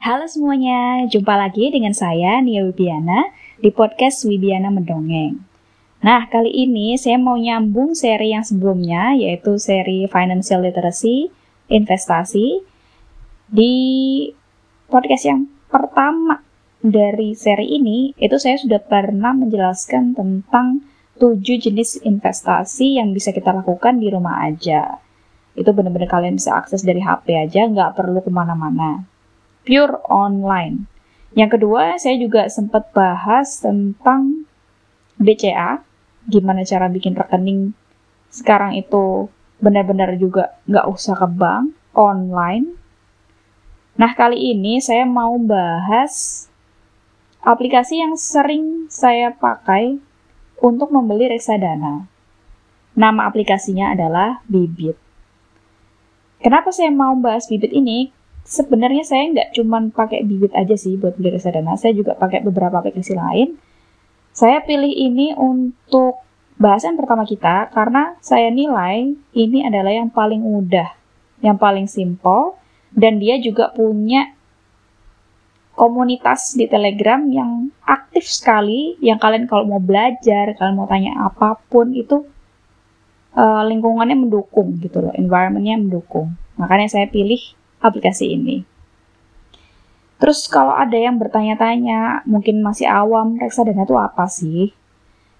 Halo semuanya, jumpa lagi dengan saya Nia Wibiana di podcast Wibiana Mendongeng. Nah, kali ini saya mau nyambung seri yang sebelumnya, yaitu seri Financial Literacy, Investasi. Di podcast yang pertama dari seri ini, itu saya sudah pernah menjelaskan tentang tujuh jenis investasi yang bisa kita lakukan di rumah aja. Itu benar-benar kalian bisa akses dari HP aja, nggak perlu ke mana-mana pure online. Yang kedua, saya juga sempat bahas tentang BCA, gimana cara bikin rekening sekarang itu benar-benar juga nggak usah ke bank, online. Nah, kali ini saya mau bahas aplikasi yang sering saya pakai untuk membeli reksadana. Nama aplikasinya adalah Bibit. Kenapa saya mau bahas Bibit ini? Sebenarnya saya nggak cuma pakai bibit aja sih buat beli reksadana, saya juga pakai beberapa aplikasi lain. Saya pilih ini untuk bahasan pertama kita karena saya nilai ini adalah yang paling mudah, yang paling simple, dan dia juga punya komunitas di Telegram yang aktif sekali, yang kalian kalau mau belajar, kalian mau tanya apa pun itu uh, lingkungannya mendukung gitu loh, environmentnya mendukung. Makanya saya pilih aplikasi ini. Terus kalau ada yang bertanya-tanya, mungkin masih awam, reksadana itu apa sih?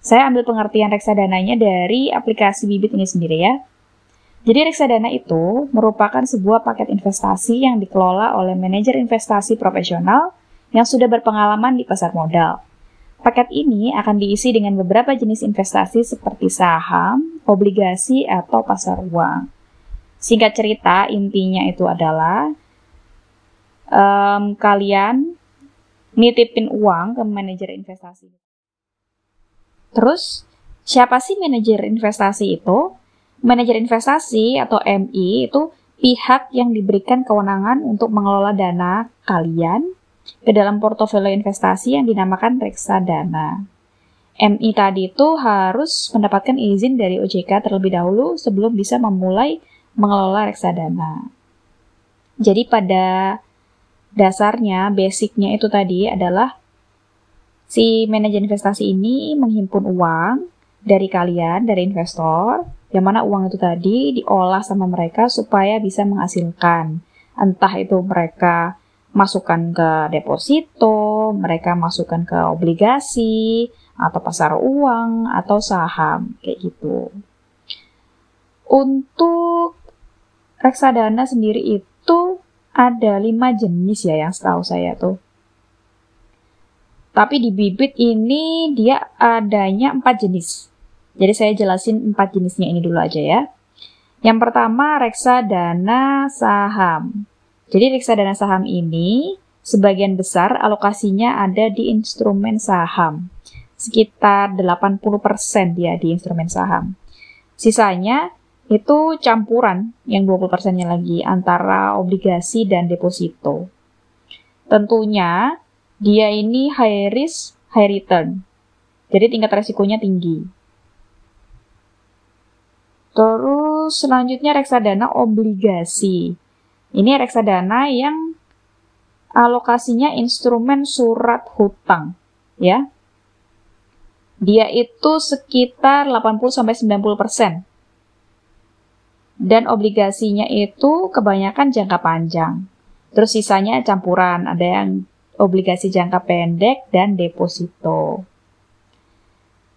Saya ambil pengertian reksadananya dari aplikasi Bibit ini sendiri ya. Jadi reksadana itu merupakan sebuah paket investasi yang dikelola oleh manajer investasi profesional yang sudah berpengalaman di pasar modal. Paket ini akan diisi dengan beberapa jenis investasi seperti saham, obligasi, atau pasar uang. Singkat cerita, intinya itu adalah um, kalian nitipin uang ke manajer investasi. Terus, siapa sih manajer investasi itu? Manajer investasi atau MI itu pihak yang diberikan kewenangan untuk mengelola dana kalian ke dalam portofolio investasi yang dinamakan reksadana. MI tadi itu harus mendapatkan izin dari OJK terlebih dahulu sebelum bisa memulai mengelola reksadana. Jadi pada dasarnya, basicnya itu tadi adalah si manajer investasi ini menghimpun uang dari kalian, dari investor, yang mana uang itu tadi diolah sama mereka supaya bisa menghasilkan. Entah itu mereka masukkan ke deposito, mereka masukkan ke obligasi, atau pasar uang, atau saham, kayak gitu. Untuk reksadana sendiri itu ada lima jenis ya yang setahu saya tuh. Tapi di bibit ini dia adanya empat jenis. Jadi saya jelasin empat jenisnya ini dulu aja ya. Yang pertama reksadana saham. Jadi reksadana saham ini sebagian besar alokasinya ada di instrumen saham. Sekitar 80% dia di instrumen saham. Sisanya itu campuran yang 20%-nya lagi antara obligasi dan deposito. Tentunya dia ini high risk, high return. Jadi tingkat resikonya tinggi. Terus selanjutnya reksadana obligasi. Ini reksadana yang alokasinya instrumen surat hutang, ya. Dia itu sekitar 80 sampai 90 persen dan obligasinya itu kebanyakan jangka panjang. Terus sisanya campuran, ada yang obligasi jangka pendek dan deposito.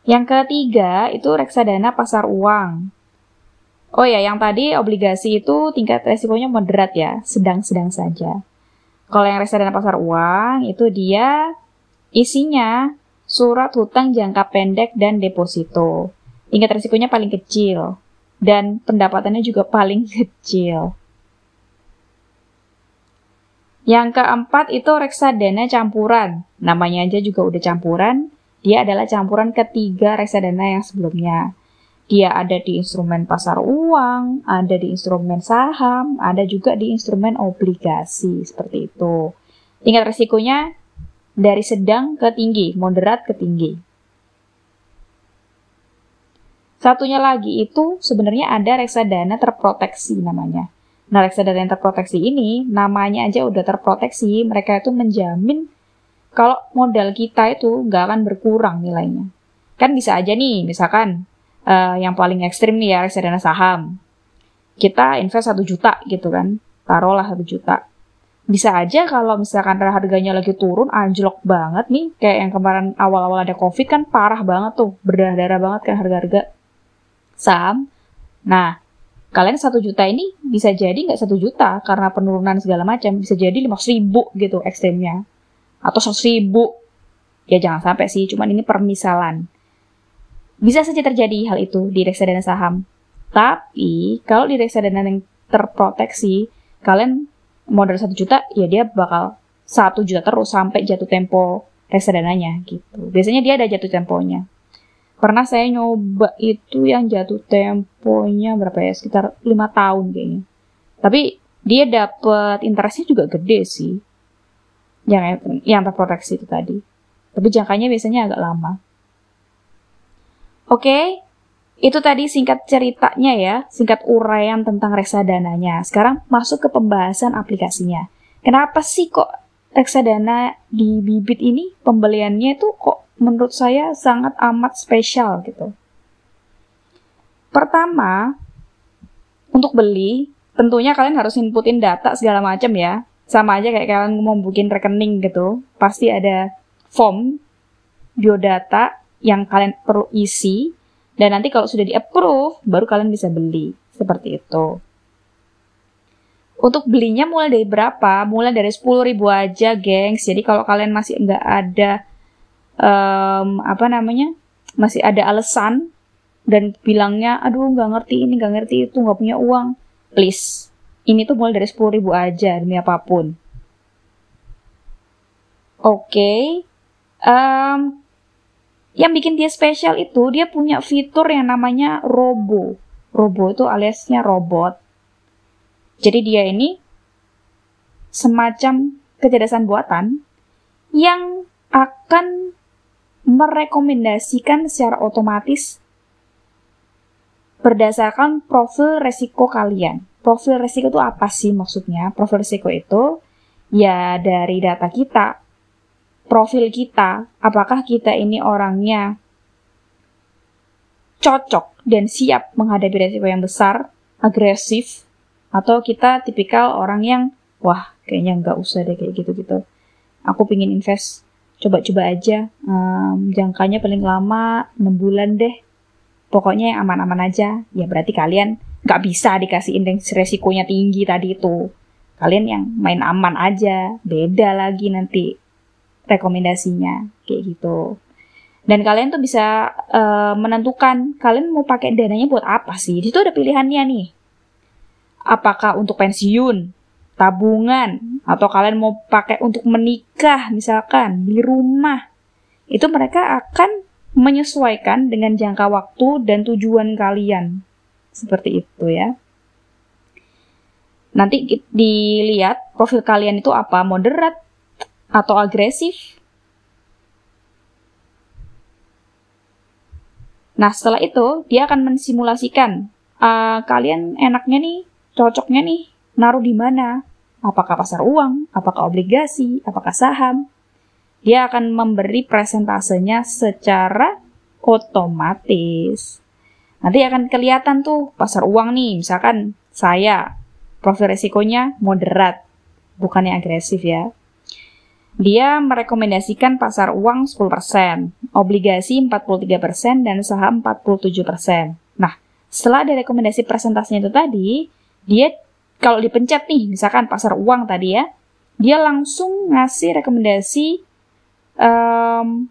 Yang ketiga itu reksadana pasar uang. Oh ya, yang tadi obligasi itu tingkat resikonya moderat ya, sedang-sedang saja. Kalau yang reksadana pasar uang itu dia isinya surat hutang jangka pendek dan deposito. Tingkat resikonya paling kecil dan pendapatannya juga paling kecil. Yang keempat itu reksadana campuran. Namanya aja juga udah campuran. Dia adalah campuran ketiga reksadana yang sebelumnya. Dia ada di instrumen pasar uang, ada di instrumen saham, ada juga di instrumen obligasi, seperti itu. Tingkat resikonya dari sedang ke tinggi, moderat ke tinggi. Satunya lagi itu sebenarnya ada reksadana terproteksi namanya. Nah, reksadana yang terproteksi ini, namanya aja udah terproteksi, mereka itu menjamin kalau modal kita itu nggak akan berkurang nilainya. Kan bisa aja nih, misalkan uh, yang paling ekstrim nih ya reksadana saham. Kita invest satu juta gitu kan, taruhlah satu juta. Bisa aja kalau misalkan harganya lagi turun, anjlok banget nih, kayak yang kemarin awal-awal ada covid kan parah banget tuh, berdarah-darah banget kan harga-harga saham. Nah, kalian satu juta ini bisa jadi nggak satu juta karena penurunan segala macam. Bisa jadi lima ribu gitu ekstrimnya. Atau seratus ribu. Ya jangan sampai sih. Cuman ini permisalan. Bisa saja terjadi hal itu di reksadana saham. Tapi kalau di reksadana yang terproteksi kalian modal satu juta ya dia bakal satu juta terus sampai jatuh tempo reksadananya gitu. Biasanya dia ada jatuh temponya pernah saya nyoba itu yang jatuh temponya berapa ya? Sekitar lima tahun kayaknya. Tapi dia dapat interestnya juga gede sih. Yang yang terproteksi itu tadi. Tapi jangkanya biasanya agak lama. Oke okay, itu tadi singkat ceritanya ya. Singkat uraian tentang reksadananya. Sekarang masuk ke pembahasan aplikasinya. Kenapa sih kok reksadana di bibit ini? Pembeliannya itu kok menurut saya sangat amat spesial gitu. Pertama, untuk beli, tentunya kalian harus inputin data segala macam ya. Sama aja kayak kalian mau bikin rekening gitu. Pasti ada form biodata yang kalian perlu isi. Dan nanti kalau sudah di-approve, baru kalian bisa beli. Seperti itu. Untuk belinya mulai dari berapa? Mulai dari 10 ribu aja, gengs. Jadi kalau kalian masih nggak ada um, apa namanya masih ada alasan dan bilangnya aduh nggak ngerti ini nggak ngerti itu nggak punya uang. Please ini tuh mulai dari sepuluh ribu aja demi apa pun. Oke okay. um, yang bikin dia spesial itu dia punya fitur yang namanya robo. Robo itu aliasnya robot. Jadi dia ini semacam kecerdasan buatan yang akan merekomendasikan secara otomatis berdasarkan profil resiko kalian. Profil resiko itu apa sih maksudnya? Profil resiko itu ya dari data kita, profil kita, apakah kita ini orangnya cocok dan siap menghadapi resiko yang besar, agresif, atau kita tipikal orang yang wah kayaknya nggak usah deh kayak gitu-gitu. Aku pingin invest coba-coba aja. Um, jangkanya paling lama 6 bulan deh. Pokoknya yang aman-aman aja. Ya berarti kalian nggak bisa dikasih indeks resikonya tinggi tadi itu. Kalian yang main aman aja. Beda lagi nanti rekomendasinya. Kayak gitu. Dan kalian tuh bisa uh, menentukan kalian mau pakai dananya buat apa sih? Di situ ada pilihannya nih. Apakah untuk pensiun tabungan atau kalian mau pakai untuk menikah misalkan di rumah itu mereka akan menyesuaikan dengan jangka waktu dan tujuan kalian. Seperti itu ya. Nanti dilihat profil kalian itu apa moderat atau agresif? Nah, setelah itu dia akan mensimulasikan uh, kalian enaknya nih, cocoknya nih naruh di mana? Apakah pasar uang, apakah obligasi, apakah saham? Dia akan memberi presentasenya secara otomatis. Nanti akan kelihatan tuh pasar uang nih, misalkan saya profil resikonya moderat, bukan yang agresif ya. Dia merekomendasikan pasar uang 10%, obligasi 43%, dan saham 47%. Nah, setelah ada rekomendasi presentasinya itu tadi, dia kalau dipencet nih, misalkan pasar uang tadi ya, dia langsung ngasih rekomendasi um,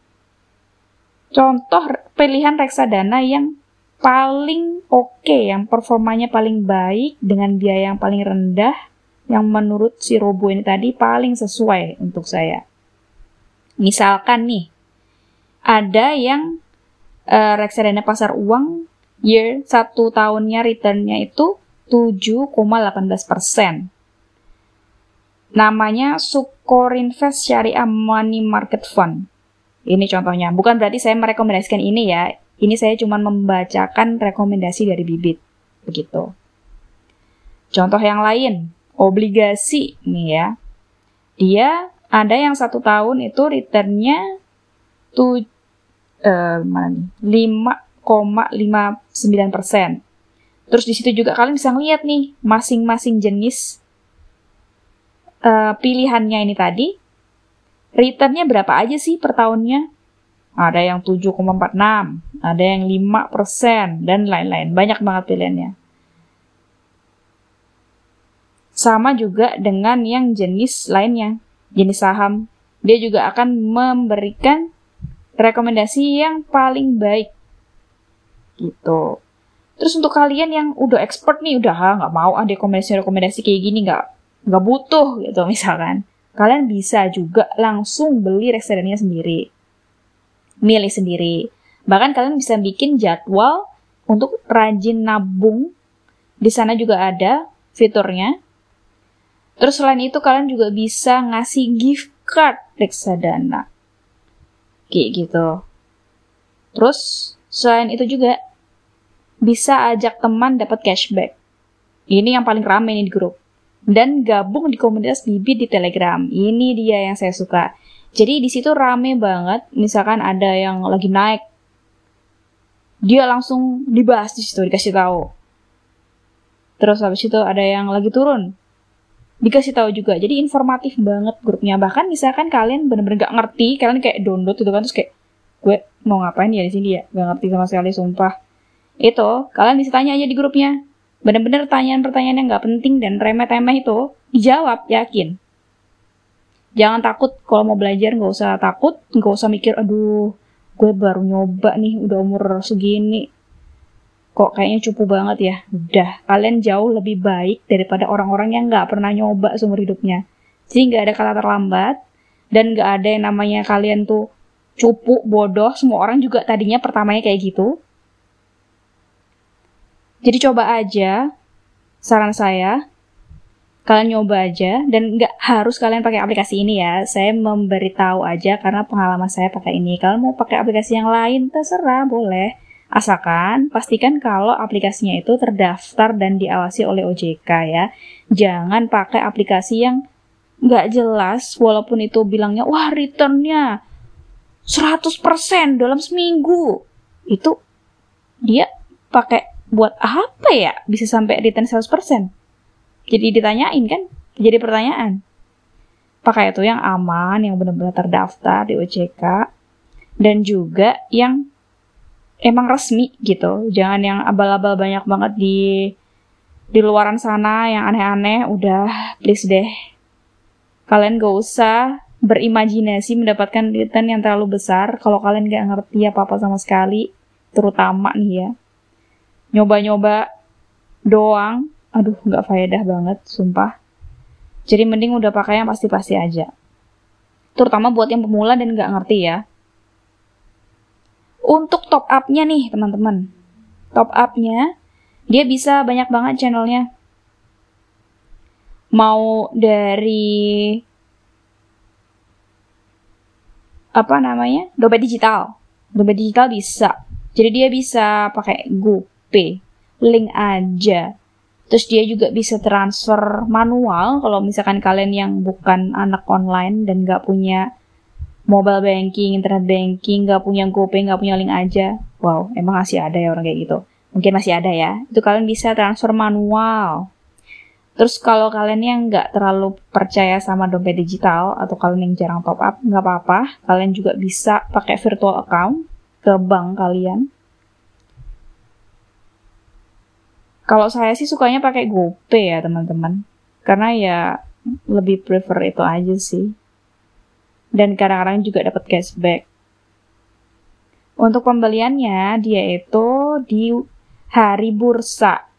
contoh pilihan reksadana yang paling oke, okay, yang performanya paling baik dengan biaya yang paling rendah, yang menurut si Robo ini tadi paling sesuai untuk saya. Misalkan nih, ada yang uh, reksadana pasar uang year satu tahunnya returnnya itu 7,18 persen. Namanya Sukorinvest Syariah Money Market Fund. Ini contohnya. Bukan berarti saya merekomendasikan ini ya. Ini saya cuma membacakan rekomendasi dari bibit. Begitu. Contoh yang lain, obligasi nih ya. Dia ada yang satu tahun itu returnnya tuh eh, mana nih 5,59 persen. Terus di situ juga kalian bisa ngeliat nih masing-masing jenis uh, pilihannya ini tadi returnnya berapa aja sih per tahunnya? Ada yang 7,46, ada yang 5%, dan lain-lain. Banyak banget pilihannya. Sama juga dengan yang jenis lainnya, jenis saham. Dia juga akan memberikan rekomendasi yang paling baik. Gitu. Terus untuk kalian yang udah expert nih, udah ah, nggak mau ada rekomendasi-rekomendasi kayak gini, nggak nggak butuh gitu misalkan. Kalian bisa juga langsung beli reksadanya sendiri. Milih sendiri. Bahkan kalian bisa bikin jadwal untuk rajin nabung. Di sana juga ada fiturnya. Terus selain itu kalian juga bisa ngasih gift card reksadana. Kayak gitu. Terus selain itu juga bisa ajak teman dapat cashback. Ini yang paling rame nih di grup. Dan gabung di komunitas Bibi di Telegram. Ini dia yang saya suka. Jadi di situ rame banget. Misalkan ada yang lagi naik, dia langsung dibahas di situ, dikasih tahu. Terus habis itu ada yang lagi turun, dikasih tahu juga jadi informatif banget grupnya bahkan misalkan kalian bener-bener gak ngerti kalian kayak download gitu kan terus kayak gue mau ngapain ya di sini ya gak ngerti sama sekali sumpah itu kalian bisa tanya aja di grupnya bener-bener pertanyaan-pertanyaan yang gak penting dan remeh-temeh itu dijawab yakin jangan takut kalau mau belajar nggak usah takut nggak usah mikir aduh gue baru nyoba nih udah umur segini kok kayaknya cupu banget ya. Udah, kalian jauh lebih baik daripada orang-orang yang nggak pernah nyoba seumur hidupnya. Jadi nggak ada kata terlambat, dan nggak ada yang namanya kalian tuh cupu, bodoh, semua orang juga tadinya pertamanya kayak gitu. Jadi coba aja, saran saya, kalian nyoba aja, dan nggak harus kalian pakai aplikasi ini ya. Saya memberitahu aja karena pengalaman saya pakai ini. Kalian mau pakai aplikasi yang lain, terserah, boleh Asalkan pastikan kalau aplikasinya itu terdaftar dan diawasi oleh OJK ya. Jangan pakai aplikasi yang nggak jelas walaupun itu bilangnya wah returnnya 100% dalam seminggu. Itu dia pakai buat apa ya bisa sampai return 100%? Jadi ditanyain kan? Jadi pertanyaan. Pakai itu yang aman, yang benar-benar terdaftar di OJK dan juga yang emang resmi gitu jangan yang abal-abal banyak banget di di luaran sana yang aneh-aneh udah please deh kalian gak usah berimajinasi mendapatkan return yang terlalu besar kalau kalian gak ngerti apa-apa sama sekali terutama nih ya nyoba-nyoba doang aduh nggak faedah banget sumpah jadi mending udah pakai yang pasti-pasti aja terutama buat yang pemula dan nggak ngerti ya untuk top up-nya nih, teman-teman. Top up-nya, dia bisa banyak banget channelnya. Mau dari apa namanya? Dompet digital. Dompet digital bisa. Jadi dia bisa pakai GoPay, link aja. Terus dia juga bisa transfer manual kalau misalkan kalian yang bukan anak online dan nggak punya mobile banking, internet banking, nggak punya GoPay, nggak punya link aja. Wow, emang masih ada ya orang kayak gitu. Mungkin masih ada ya. Itu kalian bisa transfer manual. Terus kalau kalian yang nggak terlalu percaya sama dompet digital atau kalian yang jarang top up, nggak apa-apa. Kalian juga bisa pakai virtual account ke bank kalian. Kalau saya sih sukanya pakai GoPay ya teman-teman. Karena ya lebih prefer itu aja sih dan kadang-kadang juga dapat cashback. Untuk pembeliannya dia itu di hari bursa.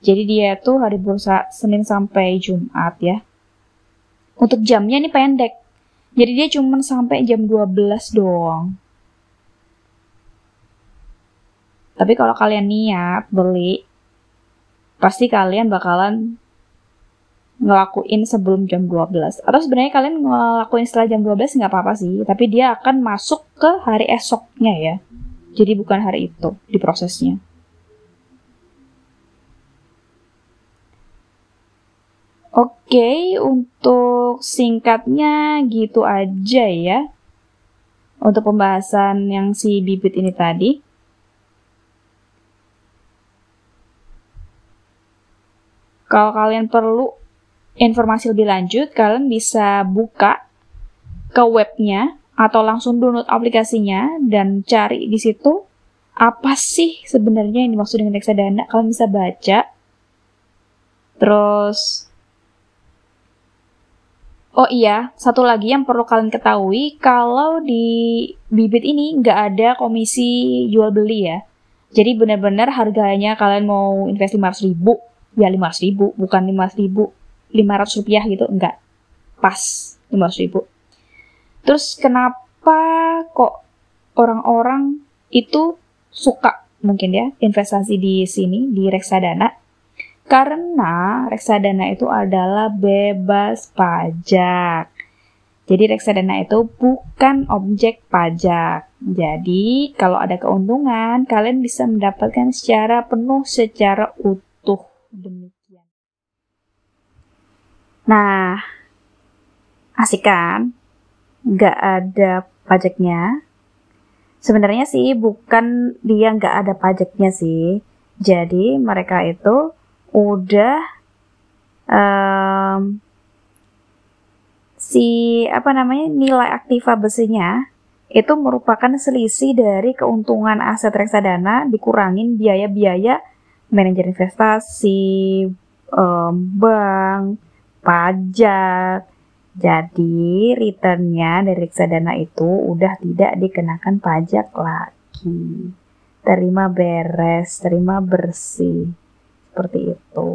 Jadi dia itu hari bursa Senin sampai Jumat ya. Untuk jamnya ini pendek. Jadi dia cuma sampai jam 12 doang. Tapi kalau kalian niat beli, pasti kalian bakalan ngelakuin sebelum jam 12 atau sebenarnya kalian ngelakuin setelah jam 12 nggak apa-apa sih tapi dia akan masuk ke hari esoknya ya jadi bukan hari itu di prosesnya Oke, untuk singkatnya gitu aja ya. Untuk pembahasan yang si bibit ini tadi. Kalau kalian perlu informasi lebih lanjut, kalian bisa buka ke webnya atau langsung download aplikasinya dan cari di situ apa sih sebenarnya yang dimaksud dengan reksadana. Kalian bisa baca. Terus Oh iya, satu lagi yang perlu kalian ketahui, kalau di bibit ini nggak ada komisi jual beli ya. Jadi benar-benar harganya kalian mau invest 500 ribu, ya 500 ribu, bukan 500 ribu, 500 rupiah gitu, enggak. Pas 500 ribu. Terus kenapa kok orang-orang itu suka mungkin ya investasi di sini, di reksadana? Karena reksadana itu adalah bebas pajak. Jadi reksadana itu bukan objek pajak. Jadi kalau ada keuntungan, kalian bisa mendapatkan secara penuh, secara utuh. Demikian. Nah, asik kan? Gak ada pajaknya. Sebenarnya sih bukan dia nggak ada pajaknya sih. Jadi mereka itu udah um, si apa namanya nilai aktiva besinya itu merupakan selisih dari keuntungan aset reksadana dikurangin biaya-biaya manajer investasi, um, bank, pajak. Jadi returnnya dari reksadana itu udah tidak dikenakan pajak lagi. Terima beres, terima bersih. Seperti itu.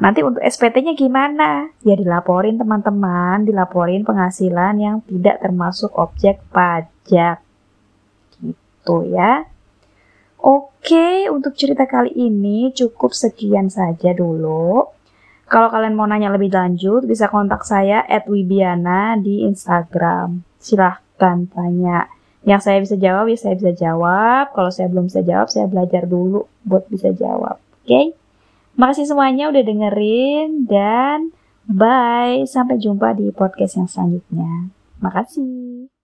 Nanti untuk SPT-nya gimana? Ya dilaporin teman-teman, dilaporin penghasilan yang tidak termasuk objek pajak. Gitu ya. Oke, untuk cerita kali ini cukup sekian saja dulu. Kalau kalian mau nanya lebih lanjut, bisa kontak saya at Wibiana di Instagram. Silahkan tanya. Yang saya bisa jawab, ya saya bisa jawab. Kalau saya belum bisa jawab, saya belajar dulu buat bisa jawab. Oke? Okay? Makasih semuanya udah dengerin dan bye. Sampai jumpa di podcast yang selanjutnya. Makasih.